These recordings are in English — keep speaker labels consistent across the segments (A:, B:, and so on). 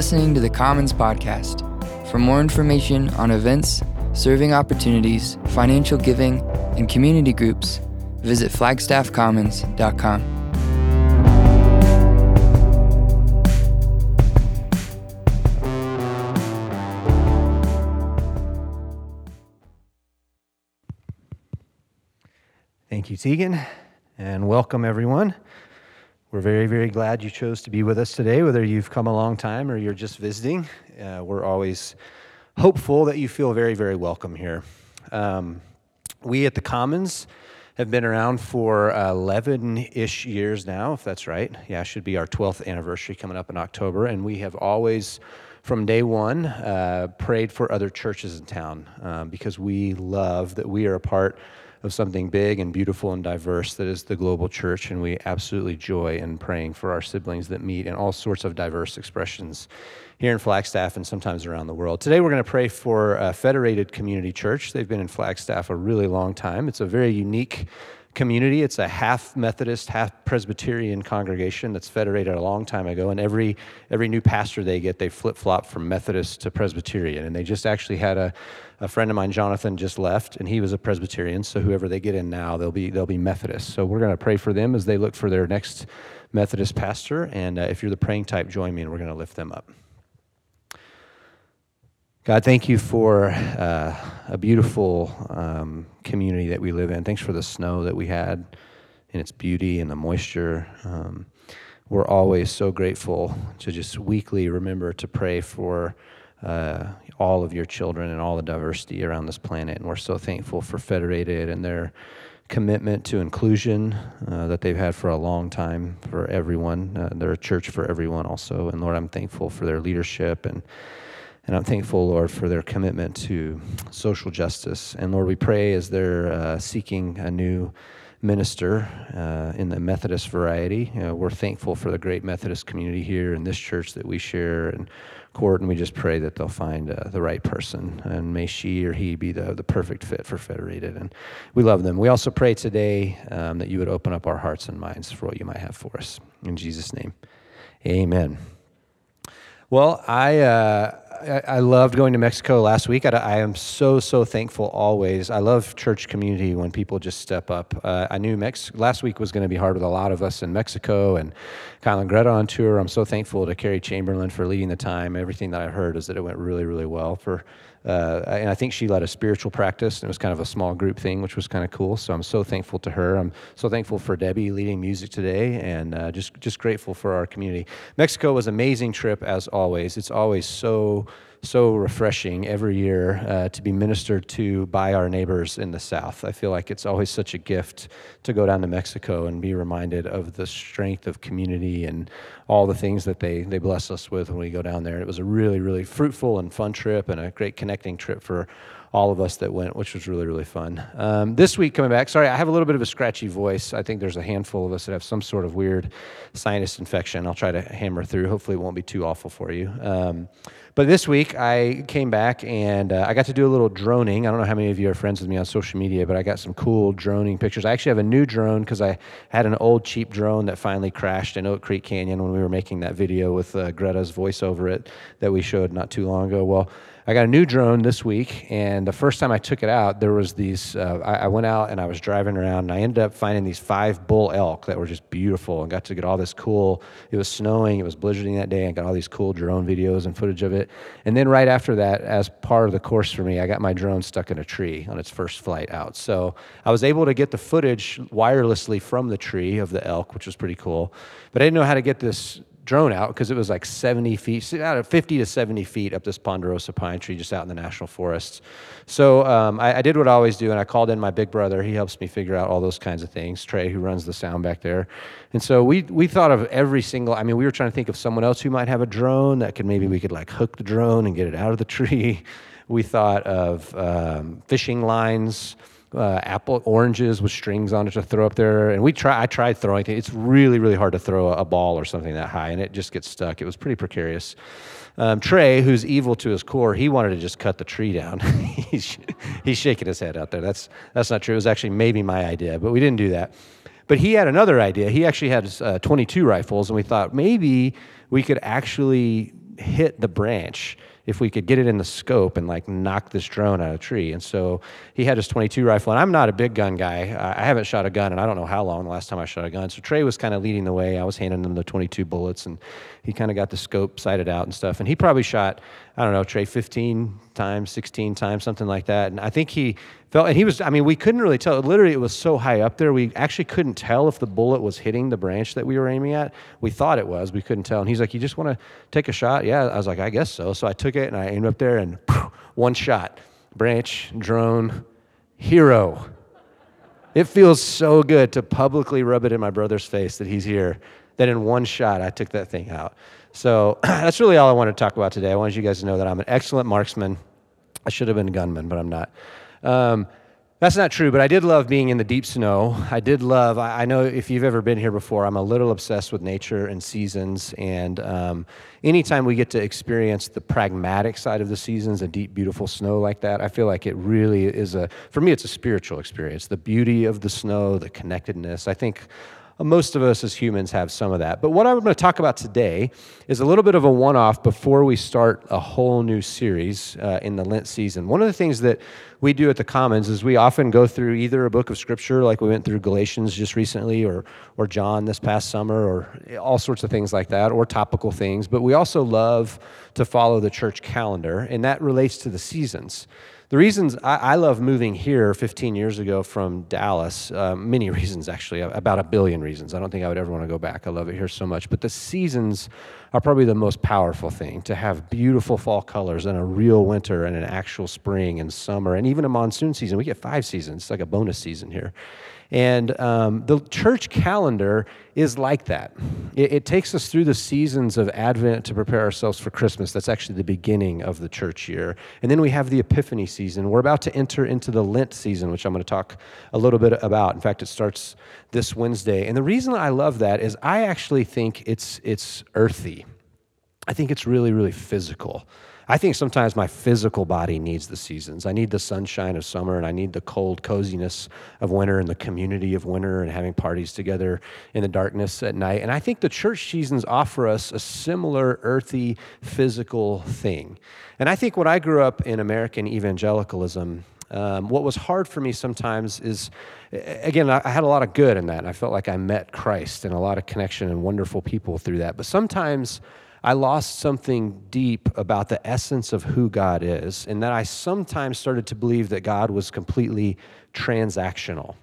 A: listening to the Commons Podcast. For more information on events, serving opportunities, financial giving, and community groups, visit flagstaffcommons.com.
B: Thank you, Tegan, and welcome everyone. We're very, very glad you chose to be with us today, whether you've come a long time or you're just visiting. Uh, we're always hopeful that you feel very, very welcome here. Um, we at the Commons have been around for 11 ish years now, if that's right. Yeah, should be our 12th anniversary coming up in October. And we have always, from day one, uh, prayed for other churches in town um, because we love that we are a part of something big and beautiful and diverse that is the global church. And we absolutely joy in praying for our siblings that meet in all sorts of diverse expressions here in Flagstaff and sometimes around the world. Today, we're going to pray for Federated Community Church. They've been in Flagstaff a really long time. It's a very unique community. It's a half Methodist, half Presbyterian congregation that's federated a long time ago. And every every new pastor they get, they flip flop from Methodist to Presbyterian. And they just actually had a, a friend of mine, Jonathan, just left, and he was a Presbyterian. So whoever they get in now, they'll be they'll be Methodist. So we're going to pray for them as they look for their next Methodist pastor. And uh, if you're the praying type, join me, and we're going to lift them up. God, thank you for uh, a beautiful um, community that we live in. Thanks for the snow that we had and its beauty and the moisture. Um, we're always so grateful to just weekly remember to pray for uh, all of your children and all the diversity around this planet. And we're so thankful for Federated and their commitment to inclusion uh, that they've had for a long time for everyone. Uh, they're a church for everyone, also. And Lord, I'm thankful for their leadership and and I'm thankful, Lord, for their commitment to social justice. And Lord, we pray as they're uh, seeking a new minister uh, in the Methodist variety. You know, we're thankful for the great Methodist community here in this church that we share and court, and we just pray that they'll find uh, the right person, and may she or he be the, the perfect fit for Federated. And we love them. We also pray today um, that you would open up our hearts and minds for what you might have for us. In Jesus' name, amen. Well, I, uh, I, loved going to Mexico last week. I, I, am so so thankful always. I love church community when people just step up. Uh, I knew Mex- last week was going to be hard with a lot of us in Mexico and And Greta on tour. I'm so thankful to Carrie Chamberlain for leading the time. Everything that I heard is that it went really really well for uh, and I think she led a spiritual practice, and it was kind of a small group thing, which was kind of cool. So I'm so thankful to her. I'm so thankful for Debbie leading music today, and uh, just just grateful for our community. Mexico was an amazing trip as always. It's always so so refreshing every year uh, to be ministered to by our neighbors in the South. I feel like it's always such a gift to go down to Mexico and be reminded of the strength of community and all the things that they, they bless us with when we go down there. It was a really, really fruitful and fun trip and a great connecting trip for all of us that went, which was really, really fun. Um, this week coming back, sorry, I have a little bit of a scratchy voice. I think there's a handful of us that have some sort of weird sinus infection. I'll try to hammer through. Hopefully, it won't be too awful for you. Um, but this week, I came back and uh, I got to do a little droning. I don't know how many of you are friends with me on social media, but I got some cool droning pictures. I actually have a new drone because I had an old cheap drone that finally crashed in Oak Creek Canyon when we were making that video with uh, Greta's voice over it that we showed not too long ago. Well, I got a new drone this week, and the first time I took it out, there was these. Uh, I, I, went out and I was driving around, and I ended up finding these five bull elk that were just beautiful, and got to get all this cool. It was snowing, it was blizzarding that day, and got all these cool drone videos and footage of it. And then right after that, as part of the course for me, I got my drone stuck in a tree on its first flight out. So I was able to get the footage wirelessly from the tree of the elk, which was pretty cool. But I didn't know how to get this drone out because it was like 70 feet, out of 50 to 70 feet up this ponderosa pine tree just out in the national forests. So um, I, I, did what I always do, and I called in my big brother. He helps me figure out all those kinds of things. Trey, who runs the sound back there, and so we we thought of every single. I mean, we were trying to think of someone else who might have a drone that could maybe we could like hook the drone and get it out of the tree. We thought of um, fishing lines uh, apple oranges with strings on it to throw up there. And we try. I tried throwing it. It's really really hard to throw a, ball or something that high, and it just gets stuck. It was pretty precarious. Um, Trey, who's evil to his core, he wanted to just cut the tree down. he's, he's shaking his head out there. That's that's not true. It was actually maybe my idea, but we didn't do that. But he had another idea. He actually had uh, 22 rifles, and we thought maybe we could actually hit the branch if we could get it in the scope and like knock this drone out of a tree. And so he had his 22 rifle, and I'm not a big gun guy. I haven't shot a gun, and I don't know how long the last time I shot a gun. So Trey was kind of leading the way. I was handing him the 22 bullets, and he kind of got the scope sighted out and stuff. And he probably shot, I don't know, Trey 15 times, 16 times, something like that. And I think he felt, and he was, I mean, we couldn't really tell. Literally, it was so high up there, we actually couldn't tell if the bullet was hitting the branch that we were aiming at. We thought it was, we couldn't tell. And he's like, You just want to take a shot? Yeah. I was like, I guess so. So I took it and I aimed up there and one shot. Branch, drone, hero. It feels so good to publicly rub it in my brother's face that he's here, that in one shot I took that thing out. So that's really all I want to talk about today. I wanted you guys to know that I'm an excellent marksman. I should have been a gunman, but I'm not. Um, that's not true, but I did love being in the deep snow. I did love, I, I, know if you've ever been here before, I'm a little obsessed with nature and seasons. And um, anytime we get to experience the pragmatic side of the seasons, a deep, beautiful snow like that, I feel like it really is a, for me, it's a spiritual experience. The beauty of the snow, the connectedness. I think most of us as humans have some of that. But what I'm going to talk about today is a little bit of a one off before we start a whole new series uh, in the Lent season. One of the things that we do at the Commons is we often go through either a book of Scripture, like we went through Galatians just recently, or, or John this past summer, or all sorts of things like that, or topical things. But we also love to follow the church calendar, and that relates to the seasons. The reasons I, I, love moving here 15 years ago from Dallas, uh, many reasons actually, about a billion reasons. I don't think I would ever want to go back. I love it here so much. But the seasons are probably the most powerful thing to have beautiful fall colors and a real winter and an actual spring and summer and even a monsoon season. We get five seasons, it's like a bonus season here. And um, the church calendar is like that. It, it, takes us through the seasons of Advent to prepare ourselves for Christmas. That's actually the beginning of the church year. And then we have the Epiphany season. We're about to enter into the Lent season, which I'm going to talk a little bit about. In fact, it starts this Wednesday. And the reason I love that is I actually think it's, it's earthy. I think it's really, really physical. I think sometimes my physical body needs the seasons. I need the sunshine of summer and I need the cold coziness of winter and the community of winter and having parties together in the darkness at night. And I think the church seasons offer us a similar earthy physical thing. And I think when I grew up in American evangelicalism, um, what was hard for me sometimes is, again, I had a lot of good in that. I felt like I met Christ and a lot of connection and wonderful people through that. But sometimes I lost something deep about the essence of who God is, and that I sometimes started to believe that God was completely transactional.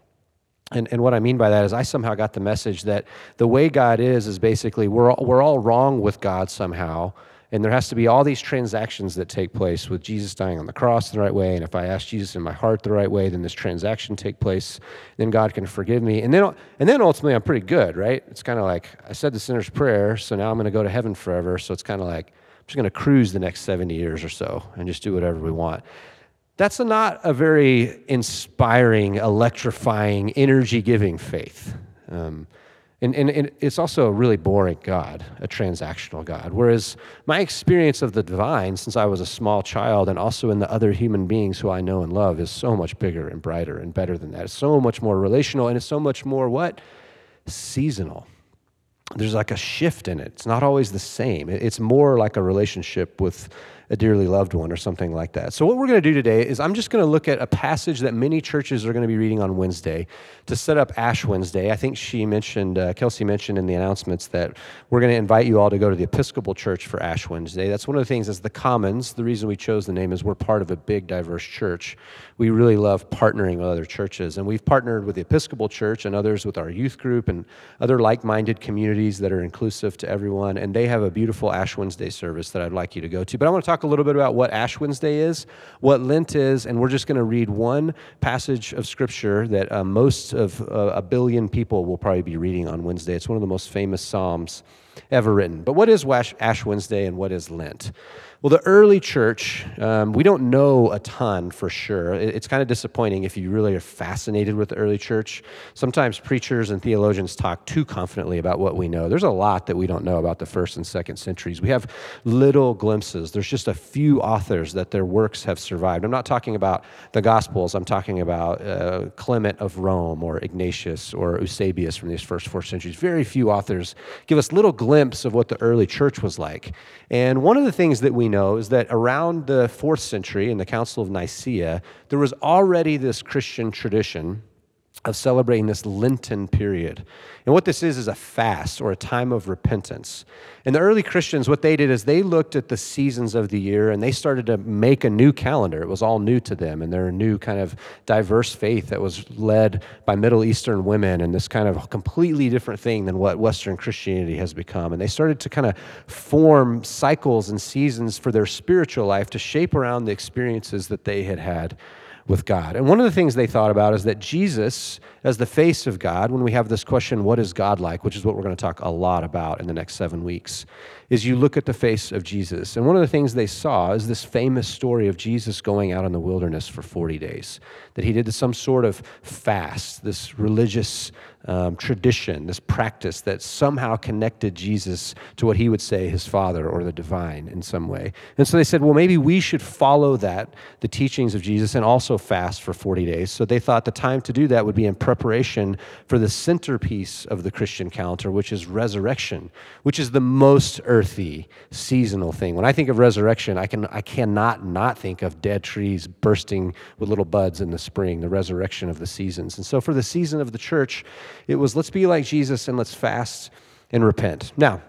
B: And, and what I mean by that is, I somehow got the message that the way God is is basically we're all, we're all wrong with God somehow, and there has to be all these transactions that take place with Jesus dying on the cross the right way. And if I ask Jesus in my heart the right way, then this transaction take place. Then God can forgive me. And then, and then ultimately, I'm pretty good, right? It's kind of like I said the sinner's prayer, so now I'm going to go to heaven forever. So it's kind of like I'm just going to cruise the next 70 years or so and just do whatever we want. That's a not a very inspiring, electrifying, energy giving faith. Um, and, and, and, it's also a really boring God, a transactional God. Whereas my experience of the divine since I was a small child and also in the other human beings who I know and love is so much bigger and brighter and better than that. It's so much more relational and it's so much more what? Seasonal. There's like a shift in it. It's not always the same. It's more like a relationship with a dearly loved one or something like that. So, what we're going to do today is I'm just going to look at a passage that many churches are going to be reading on Wednesday to set up Ash Wednesday. I think she mentioned, uh, Kelsey mentioned in the announcements that we're going to invite you all to go to the Episcopal Church for Ash Wednesday. That's one of the things as the Commons, the reason we chose the name is we're part of a big, diverse church. We really love partnering with other churches, and we've partnered with the Episcopal Church and others with our youth group and other like minded communities that are inclusive to everyone. And they have a beautiful Ash Wednesday service that I'd like you to go to. But I want to talk talk a little bit about what Ash Wednesday is, what Lent is, and we're just going to read one passage of Scripture that uh, most of uh, a billion people will probably be reading on Wednesday. It's one of the most famous Psalms ever written. But what is Ash Wednesday and what is Lent? Well, the early church, um, we don't know a ton for sure. It's kind of disappointing if you really are fascinated with the early church. Sometimes preachers and theologians talk too confidently about what we know. There's a lot that we don't know about the first and second centuries. We have little glimpses. There's just a few authors that their works have survived. I'm not talking about the Gospels, I'm talking about uh, Clement of Rome or Ignatius or Eusebius from these first four centuries. Very few authors give us little glimpse of what the early church was like. And one of the things that we know is that around the fourth century in the Council of Nicaea, there was already this Christian tradition of celebrating this Lenten period. And what this is is a fast or a time of repentance. And the early Christians, what they did is they looked at the seasons of the year and they started to make a new calendar. It was all new to them, and they're a new kind of diverse faith that was led by Middle Eastern women and this kind of completely different thing than what Western Christianity has become. And they started to kind of form cycles and seasons for their spiritual life to shape around the experiences that they had had with God. And one of the things they thought about is that Jesus, as the face of God, when we have this question, what is God like, which is what we're going to talk a lot about in the next seven weeks, is you look at the face of Jesus. And one of the things they saw is this famous story of Jesus going out in the wilderness for 40 days, that he did some sort of fast, this religious um, tradition, this practice that somehow connected Jesus to what he would say his Father or the divine in some way. And so they said, well, maybe we should follow that, the teachings of Jesus, and also fast for 40 days. So they thought the time to do that would be in preparation for the centerpiece of the Christian calendar, which is resurrection, which is the most earthy, seasonal thing. When I think of resurrection, I, can, I cannot not think of dead trees bursting with little buds in the spring, the resurrection of the seasons. And so for the season of the church, it was let's be like Jesus and let's fast and repent. Now,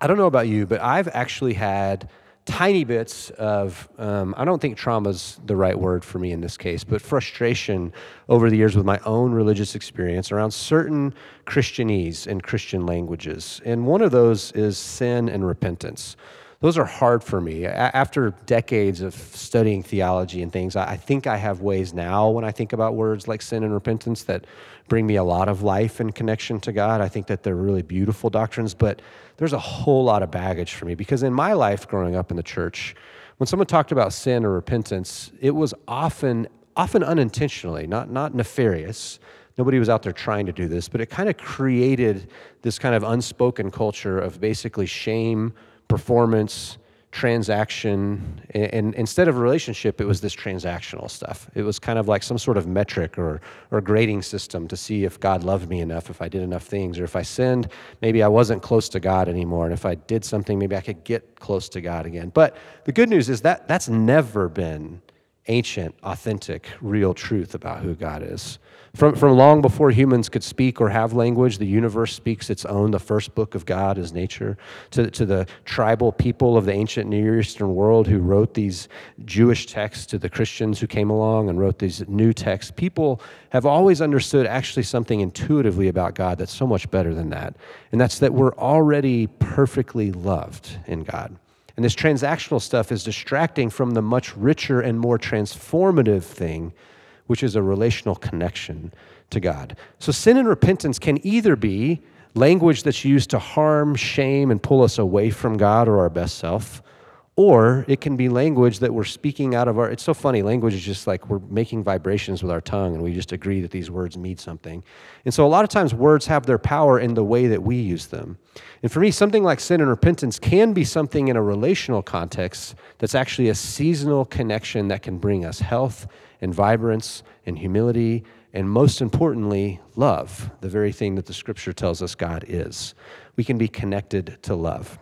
B: I don't know about you, but I've actually had tiny bits of, um, I don't think trauma's the right word for me in this case, but frustration over the years with my own religious experience around certain Christianese and Christian languages. And one of those is sin and repentance. Those are hard for me. After decades of studying theology and things, I think I have ways now when I think about words like sin and repentance that bring me a lot of life and connection to God. I think that they're really beautiful doctrines, but there's a whole lot of baggage for me because in my life growing up in the church, when someone talked about sin or repentance, it was often often unintentionally, not not nefarious. Nobody was out there trying to do this, but it kind of created this kind of unspoken culture of basically shame performance, transaction. And, and, instead of a relationship, it was this transactional stuff. It was kind of like some sort of metric or, or grading system to see if God loved me enough, if I did enough things, or if I sinned, maybe I wasn't close to God anymore. And if I did something, maybe I could get close to God again. But the good news is that that's never been ancient, authentic, real truth about who God is. From, from long before humans could speak or have language, the universe speaks its own. The first book of God is nature. To, to the tribal people of the ancient Near Eastern world who wrote these Jewish texts, to the Christians who came along and wrote these new texts, people have always understood actually something intuitively about God that's so much better than that. And that's that we're already perfectly loved in God. And this transactional stuff is distracting from the much richer and more transformative thing which is a relational connection to God. So sin and repentance can either be language that's used to harm, shame, and pull us away from God or our best self, or it can be language that we're speaking out of our. It's so funny. Language is just like we're making vibrations with our tongue, and we just agree that these words mean something. And so, a lot of times, words have their power in the way that we use them. And for me, something like sin and repentance can be something in a relational context that's actually a seasonal connection that can bring us health and vibrance and humility, and most importantly, love, the very thing that the scripture tells us God is. We can be connected to love.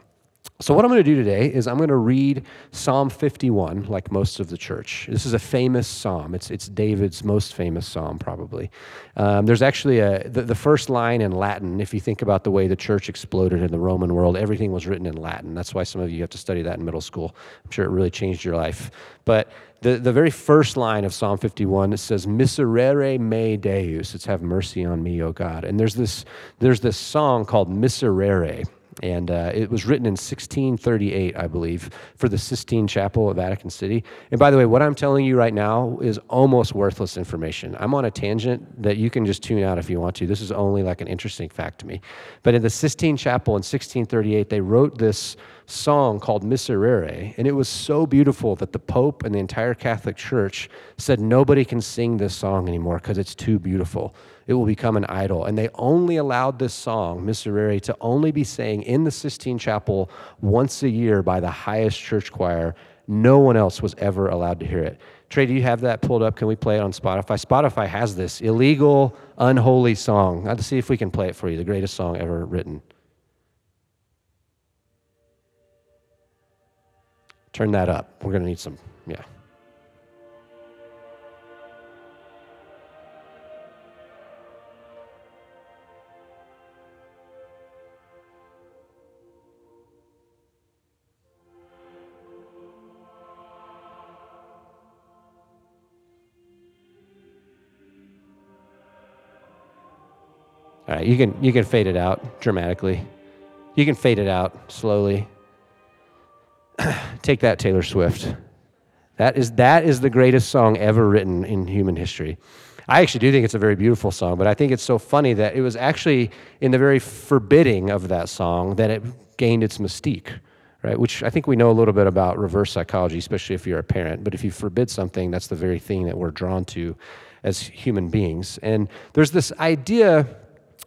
B: So, what I'm going to do today is I'm going to read Psalm 51, like most of the church. This is a famous psalm. It's, it's David's most famous psalm, probably. Um, there's actually a, the, the first line in Latin. If you think about the way the church exploded in the Roman world, everything was written in Latin. That's why some of you have to study that in middle school. I'm sure it really changed your life. But the, the very first line of Psalm 51, it says, Miserere me Deus. It's have mercy on me, O God. And there's this, there's this song called Miserere. And uh, it was written in 1638, I believe, for the Sistine Chapel at Vatican City. And by the way, what I'm telling you right now is almost worthless information. I'm on a tangent that you can just tune out if you want to. This is only like an interesting fact to me. But in the Sistine Chapel in 1638, they wrote this song called Miserere, and it was so beautiful that the Pope and the entire Catholic Church said nobody can sing this song anymore because it's too beautiful. It will become an idol. And they only allowed this song, Miserere, to only be sang in the Sistine Chapel once a year by the highest church choir. No one else was ever allowed to hear it. Trey, do you have that pulled up? Can we play it on Spotify? Spotify has this illegal, unholy song. Let's see if we can play it for you, the greatest song ever written. Turn that up. We're going to need some, yeah. All right, you can you can fade it out dramatically. You can fade it out slowly. Take that, Taylor Swift. That is, that is the greatest song ever written in human history. I actually do think it's a very beautiful song, but I think it's so funny that it was actually in the very forbidding of that song that it gained its mystique, right? Which I think we know a little bit about reverse psychology, especially if you're a parent. But if you forbid something, that's the very thing that we're drawn to as human beings. And there's this idea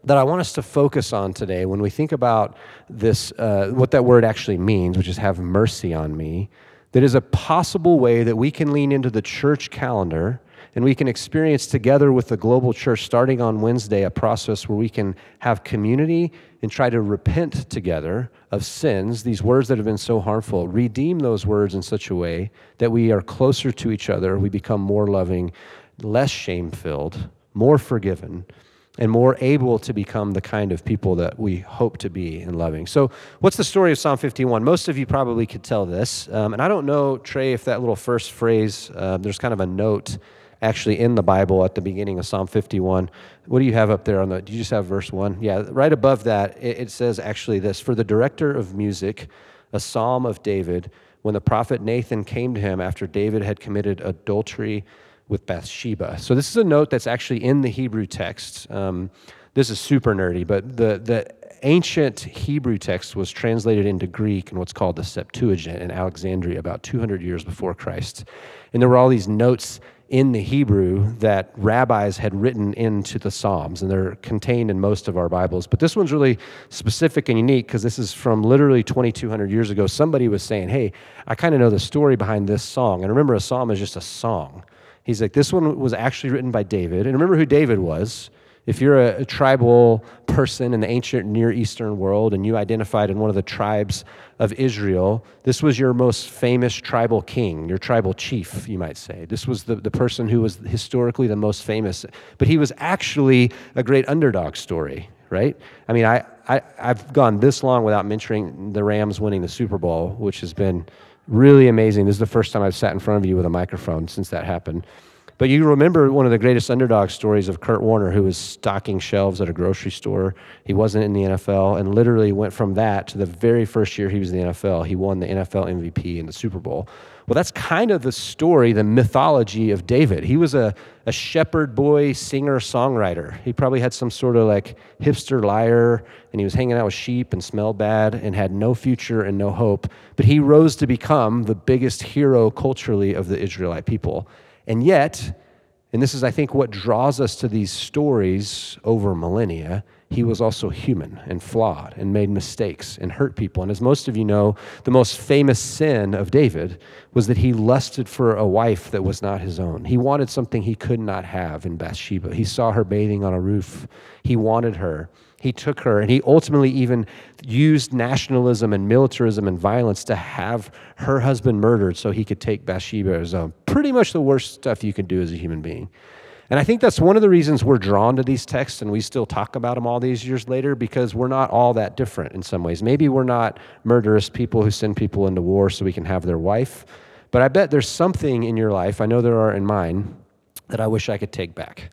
B: that I want us to focus on today when we think about this, uh, what that word actually means, which is have mercy on me, that is a possible way that we can lean into the church calendar and we can experience together with the global church starting on Wednesday a process where we can have community and try to repent together of sins, these words that have been so harmful, redeem those words in such a way that we are closer to each other, we become more loving, less shame filled, more forgiven and more able to become the kind of people that we hope to be in loving. So, what's the story of Psalm 51? Most of you probably could tell this. Um, and I don't know, Trey, if that little first phrase, uh, there's kind of a note actually in the Bible at the beginning of Psalm 51. What do you have up there on the? Do you just have verse 1? Yeah, right above that, it, it says actually this For the director of music, a psalm of David, when the prophet Nathan came to him after David had committed adultery with Bathsheba. So this is a note that's actually in the Hebrew text. Um, this is super nerdy, but the, the ancient Hebrew text was translated into Greek in what's called the Septuagint in Alexandria about 200 years before Christ. And there were all these notes in the Hebrew that rabbis had written into the Psalms, and they're contained in most of our Bibles. But this one's really specific and unique because this is from literally 2,200 years ago. Somebody was saying, Hey, I kind of know the story behind this song. And remember, a psalm is just a song. He's like, this one was actually written by David. And remember who David was. If you're a, a, tribal person in the ancient Near Eastern world and you identified in one of the tribes of Israel, this was your most famous tribal king, your tribal chief, you might say. This was the, the person who was historically the most famous. But he was actually a great underdog story, right? I mean, I, I, I've gone this long without mentioning the Rams winning the Super Bowl, which has been Really amazing. This is the first time I've sat in front of you with a microphone since that happened. But you remember one of the greatest underdog stories of Kurt Warner, who was stocking shelves at a grocery store. He wasn't in the NFL and literally went from that to the very first year he was in the NFL. He won the NFL MVP in the Super Bowl. Well, that's kind of the story, the mythology of David. He was a, a shepherd boy, singer, songwriter. He probably had some sort of like hipster lyre, and he was hanging out with sheep and smelled bad and had no future and no hope. But he rose to become the biggest hero culturally of the Israelite people. And yet, and this is, I think, what draws us to these stories over millennia, he was also human and flawed and made mistakes and hurt people. And as most of you know, the most famous sin of David was that he lusted for a wife that was not his own. He wanted something he could not have in Bathsheba. He saw her bathing on a roof, he wanted her. He took her and he ultimately even used nationalism and militarism and violence to have her husband murdered so he could take Bathsheba as own. Uh, pretty much the worst stuff you could do as a human being. And I think that's one of the reasons we're drawn to these texts and we still talk about them all these years later because we're not all that different in some ways. Maybe we're not murderous people who send people into war so we can have their wife, but I bet there's something in your life, I know there are in mine, that I wish I could take back.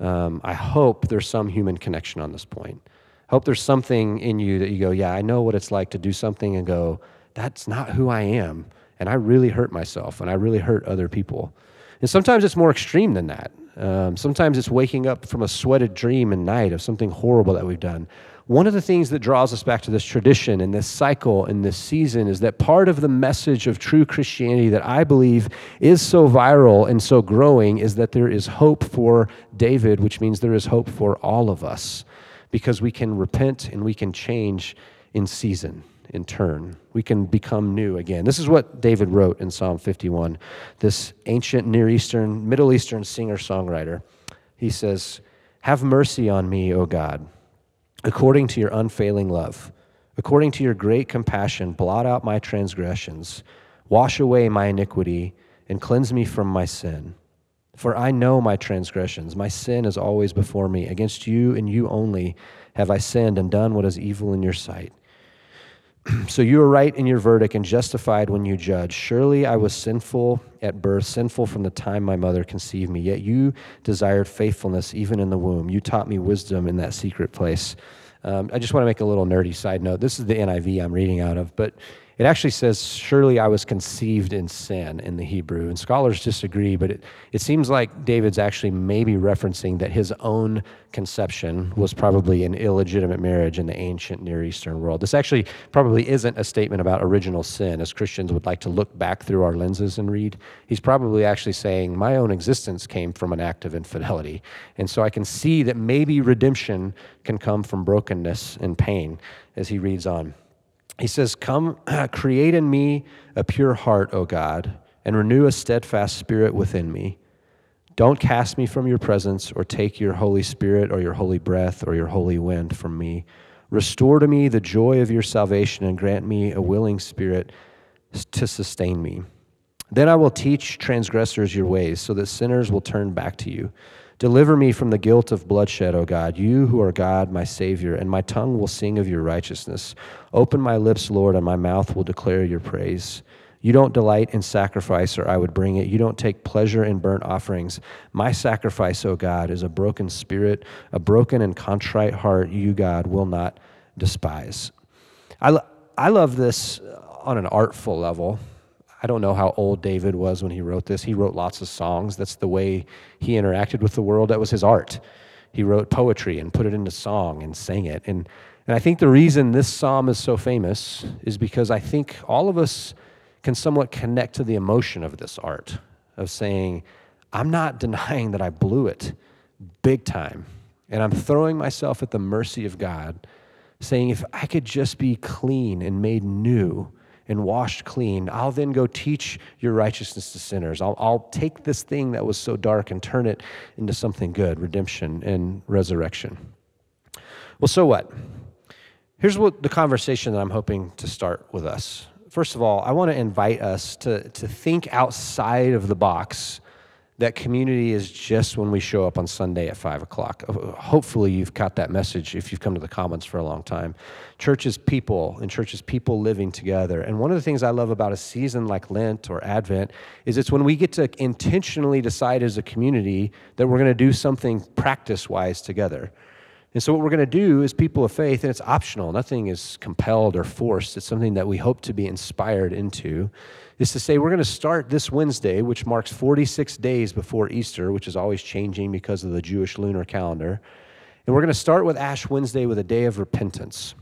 B: Um, I hope there's some human connection on this point. I hope there's something in you that you go, yeah, I know what it's like to do something and go, that's not who I am. And I really hurt myself and I really hurt other people. And sometimes it's more extreme than that. Um, sometimes it's waking up from a sweated dream at night of something horrible that we've done. one of the things that draws us back to this tradition and this cycle and this season is that part of the message of true Christianity that I believe is so viral and so growing is that there is hope for David, which means there is hope for all of us because we can repent and we can change in season, in turn. We can become new again. This is what David wrote in Psalm 51, this ancient Near Eastern, Middle Eastern singer songwriter. He says, Have mercy on me, O God according to your unfailing love. According to your great compassion, blot out my transgressions, wash away my iniquity, and cleanse me from my sin. For I know my transgressions. My sin is always before me. Against you and you only have I sinned and done what is evil in your sight. so you are right in your verdict and justified when you judge. Surely I was sinful at birth, sinful from the time my mother conceived me. Yet you desired faithfulness even in the womb. You taught me wisdom in that secret place. Um, I just want to make a little nerdy side note. This is the NIV I'm reading out of, but it actually says, Surely I was conceived in sin in the Hebrew. And scholars disagree, but it, it seems like David's actually maybe referencing that his own conception was probably an illegitimate marriage in the ancient Near Eastern world. This actually probably isn't a statement about original sin, as Christians would like to look back through our lenses and read. He's probably actually saying, My own existence came from an act of infidelity. And so I can see that maybe redemption can come from brokenness and pain as he reads on he says, Come, create in me a pure heart, O God, and renew a steadfast spirit within me. Don't cast me from your presence or take your Holy Spirit or your holy breath or your holy wind from me. Restore to me the joy of your salvation and grant me a willing spirit to sustain me. Then I will teach transgressors your ways so that sinners will turn back to you. Deliver me from the guilt of bloodshed, O God, you who are God, my Savior, and my tongue will sing of your righteousness. Open my lips, Lord, and my mouth will declare your praise. You don't delight in sacrifice, or I would bring it. You don't take pleasure in burnt offerings. My sacrifice, O God, is a broken spirit, a broken and contrite heart, you, God, will not despise. I, I love this on an artful level. I don't know how old David was when he wrote this. He wrote lots of songs. That's the way he interacted with the world. That was his art. He wrote poetry and put it into song and sang it. And, and I think the reason this psalm is so famous is because I think all of us can somewhat connect to the emotion of this art of saying, I'm not denying that I blew it big time. And I'm throwing myself at the mercy of God, saying, if I could just be clean and made new and washed clean. I'll then go teach your righteousness to sinners. I'll, I'll take this thing that was so dark and turn it into something good redemption and resurrection. Well, so what? Here's what the conversation that I'm hoping to start with us. First of all, I want to invite us to, to think outside of the box that community is just when we show up on Sunday at five o'clock. Uh, hopefully, you've caught that message if you've come to the Commons for a long time. Church is people, and church is people living together. And one of the things I love about a season like Lent or Advent is it's when we get to intentionally decide as a community that we're going to do something practice wise together. And so, what we're going to do is people of faith, and it's optional, nothing is compelled or forced. It's something that we hope to be inspired into is to say we're going to start this Wednesday, which marks 46 days before Easter, which is always changing because of the Jewish lunar calendar. And we're going to start with Ash Wednesday with a day of repentance.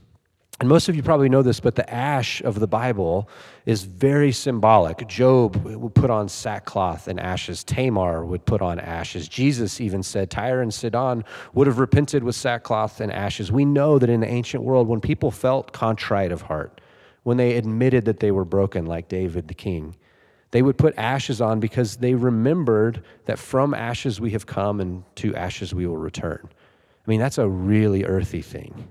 B: And most of you probably know this, but the ash of the Bible is very symbolic. Job would put on sackcloth and ashes. Tamar would put on ashes. Jesus even said Tyre and Sidon would have repented with sackcloth and ashes. We know that in the ancient world, when people felt contrite of heart, when they admitted that they were broken, like David the king. They would put ashes on because they remembered that from ashes we have come and to ashes we will return. I mean, that's a really earthy thing.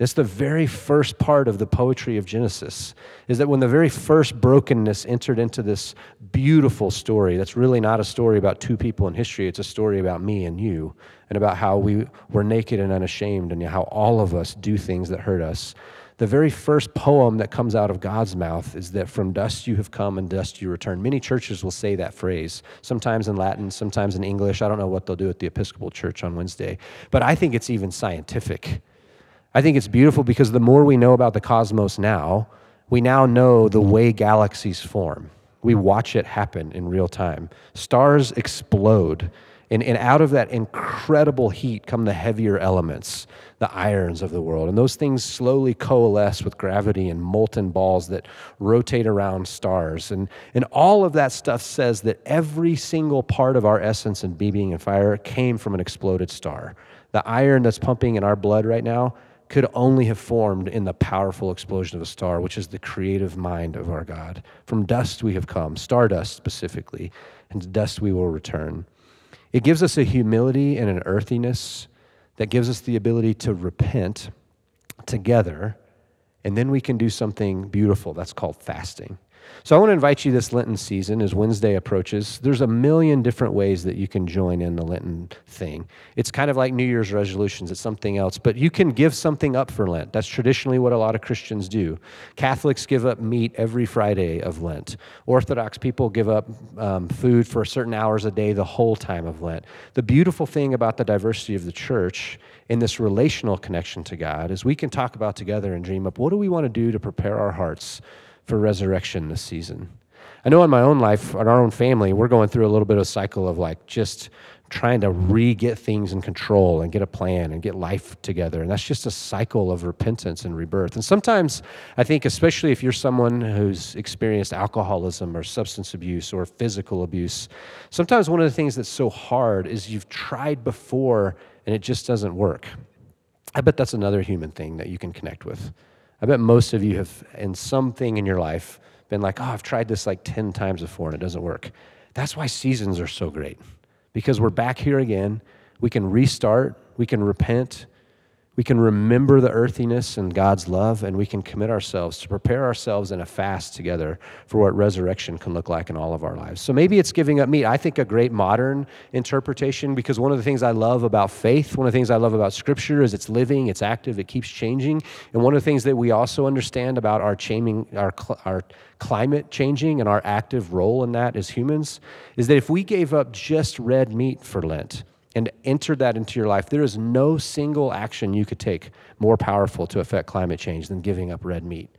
B: It's the very first part of the poetry of Genesis is that when the very first brokenness entered into this beautiful story, that's really not a story about two people in history, it's a story about me and you, and about how we were naked and unashamed, and how all of us do things that hurt us the very first poem that comes out of God's mouth is that from dust you have come and dust you return. Many churches will say that phrase, sometimes in Latin, sometimes in English. I don't know what they'll do at the Episcopal Church on Wednesday, but I think it's even scientific. I think it's beautiful because the more we know about the cosmos now, we now know the way galaxies form. We watch it happen in real time. Stars explode And, and out of that incredible heat come the heavier elements, the irons of the world. And those things slowly coalesce with gravity and molten balls that rotate around stars. And, and all of that stuff says that every single part of our essence and being and fire came from an exploded star. The iron that's pumping in our blood right now could only have formed in the powerful explosion of a star, which is the creative mind of our God. From dust we have come, stardust specifically, and to dust we will return. It gives us a humility and an earthiness that gives us the ability to repent together, and then we can do something beautiful. That's called fasting. So I want to invite you this Lenten season as Wednesday approaches. There's a million different ways that you can join in the Lenten thing. It's kind of like New Year's resolutions, it's something else, but you can give something up for Lent. That's traditionally what a lot of Christians do. Catholics give up meat every Friday of Lent. Orthodox people give up um, food for certain hours a day the whole time of Lent. The beautiful thing about the diversity of the church in this relational connection to God is we can talk about together and dream up what do we want to do to prepare our hearts for resurrection this season. I know in my own life, in our own family, we're going through a little bit of a cycle of like just trying to re get things in control and get a plan and get life together. And that's just a cycle of repentance and rebirth. And sometimes I think, especially if you're someone who's experienced alcoholism or substance abuse or physical abuse, sometimes one of the things that's so hard is you've tried before and it just doesn't work. I bet that's another human thing that you can connect with. I bet most of you have, in something in your life, been like, oh, I've tried this like 10 times before and it doesn't work. That's why seasons are so great because we're back here again. We can restart, we can repent, we can remember the earthiness and God's love, and we can commit ourselves to prepare ourselves in a fast together for what resurrection can look like in all of our lives. So maybe it's giving up meat. I think a great modern interpretation, because one of the things I love about faith, one of the things I love about Scripture is it's living, it's active, it keeps changing. And one of the things that we also understand about our, changing, our, our climate changing and our active role in that as humans is that if we gave up just red meat for Lent, and enter that into your life, there is no single action you could take more powerful to affect climate change than giving up red meat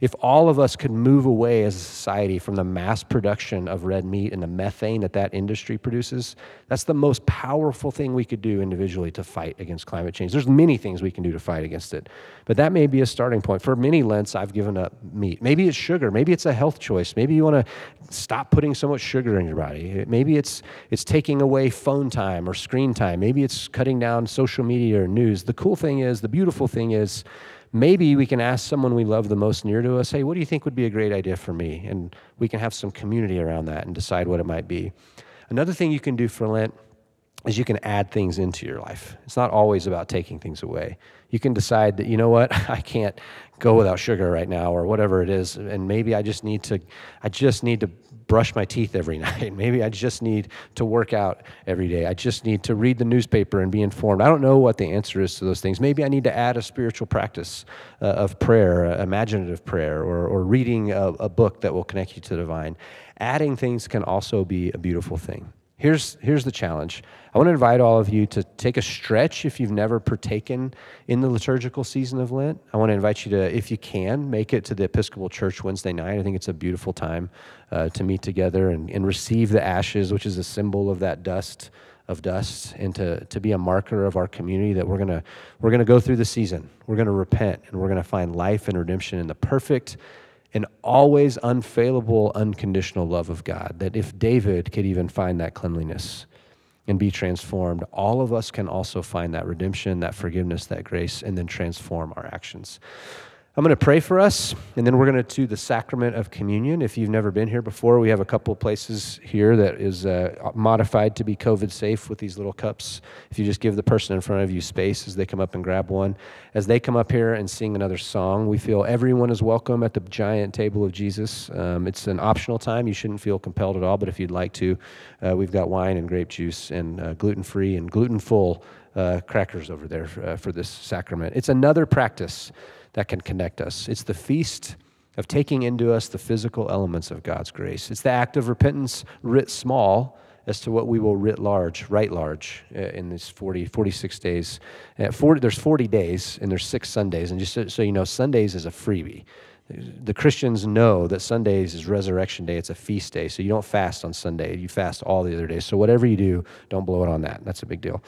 B: if all of us could move away as a society from the mass production of red meat and the methane that that industry produces, that's the most powerful thing we could do individually to fight against climate change. There's many things we can do to fight against it, but that may be a starting point. For many Lents, I've given up meat. Maybe it's sugar. Maybe it's a health choice. Maybe you want to stop putting so much sugar in your body. Maybe it's it's taking away phone time or screen time. Maybe it's cutting down social media or news. The cool thing is, the beautiful thing is maybe we can ask someone we love the most near to us, hey, what do you think would be a great idea for me? And we can have some community around that and decide what it might be. Another thing you can do for Lent is you can add things into your life. It's not always about taking things away. You can decide that, you know what, I can't go without sugar right now or whatever it is. And maybe I just need to, I just need to brush my teeth every night. Maybe I just need to work out every day. I just need to read the newspaper and be informed. I don't know what the answer is to those things. Maybe I need to add a spiritual practice uh, of prayer, uh, imaginative prayer, or, or reading a, a book that will connect you to the divine. Adding things can also be a beautiful thing. Here's, here's the challenge. I want to invite all of you to take a stretch if you've never partaken in the liturgical season of Lent. I want to invite you to, if you can, make it to the Episcopal Church Wednesday night. I think it's a beautiful time uh, to meet together and, and receive the ashes, which is a symbol of that dust of dust and to, to be a marker of our community that we're gonna we're gonna go through the season we're gonna repent and we're gonna find life and redemption in the perfect an always unfailable, unconditional love of God. That if David could even find that cleanliness and be transformed, all of us can also find that redemption, that forgiveness, that grace, and then transform our actions. I'm going to pray for us, and then we're going to do the sacrament of communion. If you've never been here before, we have a couple of places here that is uh, modified to be COVID safe with these little cups. If you just give the person in front of you space as they come up and grab one. As they come up here and sing another song, we feel everyone is welcome at the giant table of Jesus. Um, it's an optional time. You shouldn't feel compelled at all, but if you'd like to, uh, we've got wine and grape juice and uh, gluten free and gluten full uh, crackers over there uh, for this sacrament. It's another practice that can connect us. It's the feast of taking into us the physical elements of God's grace. It's the act of repentance writ small as to what we will writ large, write large uh, in these 40, 46 days. Uh, 40, there's 40 days and there's six Sundays. And just so, so you know, Sundays is a freebie. the Christians know that Sundays is resurrection day. It's a feast day. So you don't fast on Sunday. You fast all the other days. So whatever you do, don't blow it on that. That's a big deal.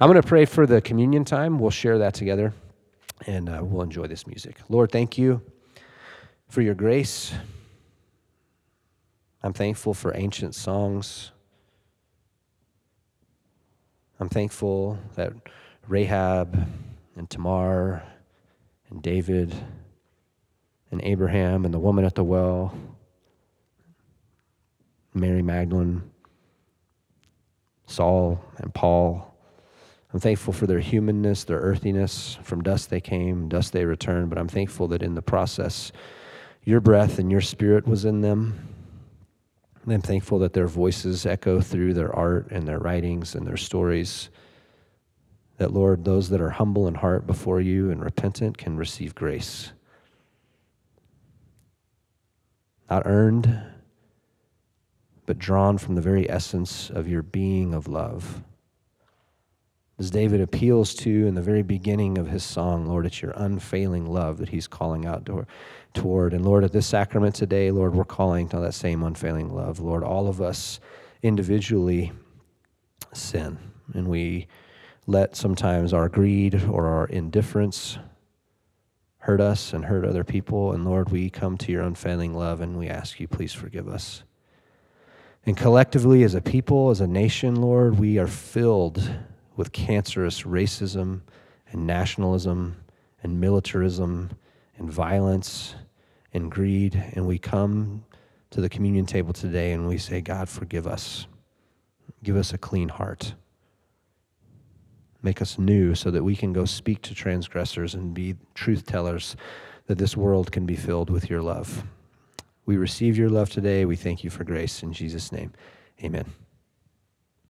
B: I'm going to pray for the communion time. We'll share that together and uh, we'll enjoy this music. Lord, thank you for your grace. I'm thankful for ancient songs. I'm thankful that Rahab and Tamar and David and Abraham and the woman at the well, Mary Magdalene, Saul and Paul. I'm thankful for their humanness, their earthiness. From dust they came, dust they return, but I'm thankful that in the process, your breath and your spirit was in them. I'm thankful that their voices echo through their art and their writings and their stories. That, Lord, those that are humble in heart before you and repentant can receive grace. Not earned, but drawn from the very essence of your being of love. As David appeals to in the very beginning of his song, Lord, it's your unfailing love that he's calling out toward. And Lord, at this sacrament today, Lord, we're calling to that same unfailing love. Lord, all of us individually sin, and we let sometimes our greed or our indifference hurt us and hurt other people. And Lord, we come to your unfailing love and we ask you, please forgive us. And collectively, as a people, as a nation, Lord, we are filled with cancerous racism and nationalism and militarism and violence and greed. And we come to the communion table today and we say, God, forgive us. Give us a clean heart. Make us new so that we can go speak to transgressors and be truth tellers that this world can be filled with your love. We receive your love today. We thank you for grace. In Jesus' name, amen.